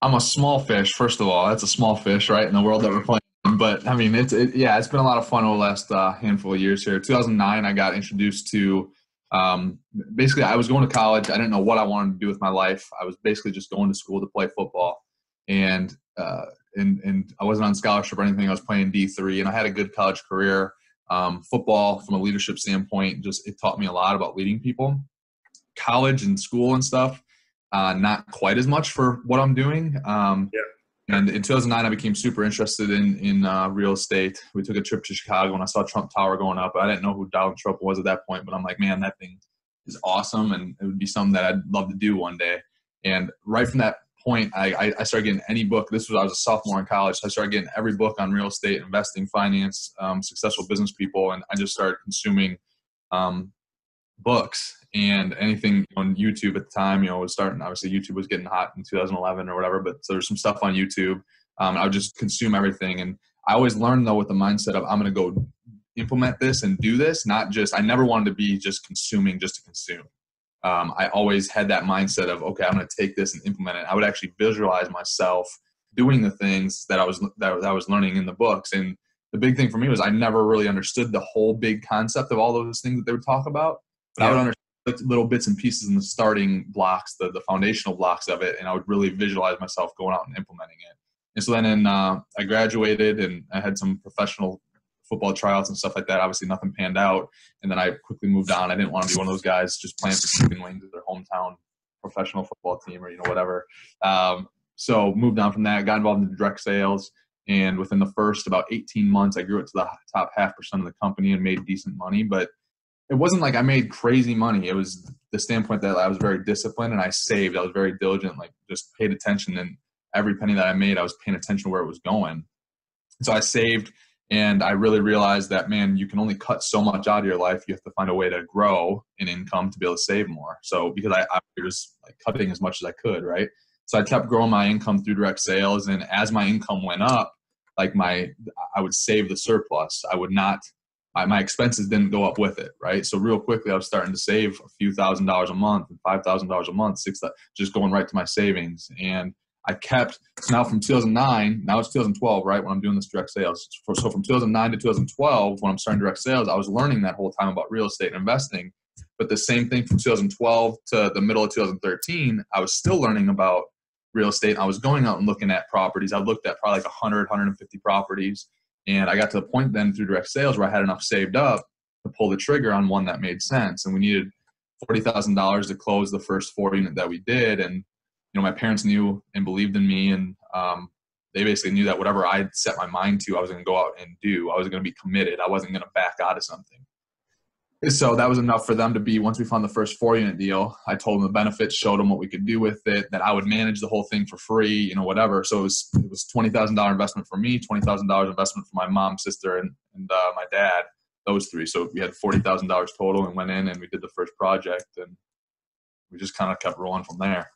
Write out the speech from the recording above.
I'm a small fish. First of all, that's a small fish, right, in the world that we're playing. But I mean, it's it, yeah, it's been a lot of fun over the last uh, handful of years here. 2009, I got introduced to. Um, basically, I was going to college. I didn't know what I wanted to do with my life. I was basically just going to school to play football, and uh, and and I wasn't on scholarship or anything. I was playing D3, and I had a good college career. Um, football, from a leadership standpoint, just it taught me a lot about leading people. College and school and stuff, uh, not quite as much for what I'm doing. Um, yeah. And in 2009, I became super interested in in uh, real estate. We took a trip to Chicago, and I saw Trump Tower going up. I didn't know who Donald Trump was at that point, but I'm like, man, that thing is awesome, and it would be something that I'd love to do one day. And right from that point, I, I started getting any book. This was I was a sophomore in college. So I started getting every book on real estate, investing, finance, um, successful business people, and I just started consuming um, books and anything on YouTube at the time. You know, was starting. Obviously, YouTube was getting hot in 2011 or whatever. But so there's some stuff on YouTube. Um, I would just consume everything, and I always learned though with the mindset of I'm going to go implement this and do this. Not just I never wanted to be just consuming just to consume um, I always had that mindset of okay, I'm going to take this and implement it. I would actually visualize myself doing the things that I was that, that I was learning in the books. And the big thing for me was I never really understood the whole big concept of all those things that they would talk about. But yeah. I would understand little bits and pieces in the starting blocks, the the foundational blocks of it, and I would really visualize myself going out and implementing it. And so then, in, uh, I graduated and I had some professional football tryouts and stuff like that. Obviously, nothing panned out, and then I quickly moved on. I didn't want to be one of those guys just playing for chicken wings at their hometown professional football team or you know whatever. Um, so moved on from that. Got involved in direct sales, and within the first about 18 months, I grew it to the top half percent of the company and made decent money. But it wasn't like I made crazy money. It was the standpoint that I was very disciplined and I saved. I was very diligent, like just paid attention and every penny that I made, I was paying attention to where it was going. So I saved and I really realized that, man, you can only cut so much out of your life. You have to find a way to grow in income to be able to save more. So because I, I was like cutting as much as I could, right? So I kept growing my income through direct sales. And as my income went up, like my, I would save the surplus. I would not, I, my expenses didn't go up with it, right? So real quickly, I was starting to save a few thousand dollars a month, and five thousand dollars a month, six, just going right to my savings. And I kept so now from 2009, now it's 2012, right? When I'm doing this direct sales. So from 2009 to 2012, when I'm starting direct sales, I was learning that whole time about real estate and investing. But the same thing from 2012 to the middle of 2013, I was still learning about real estate. I was going out and looking at properties. I looked at probably like 100, 150 properties. And I got to the point then through direct sales where I had enough saved up to pull the trigger on one that made sense. And we needed $40,000 to close the first four unit that we did. And you know, my parents knew and believed in me, and um, they basically knew that whatever I set my mind to, I was going to go out and do. I was going to be committed. I wasn't going to back out of something. So that was enough for them to be. Once we found the first four unit deal, I told them the benefits, showed them what we could do with it, that I would manage the whole thing for free, you know, whatever. So it was it was twenty thousand dollar investment for me, twenty thousand dollars investment for my mom, sister, and and uh, my dad. Those three. So we had forty thousand dollars total, and went in and we did the first project, and we just kind of kept rolling from there.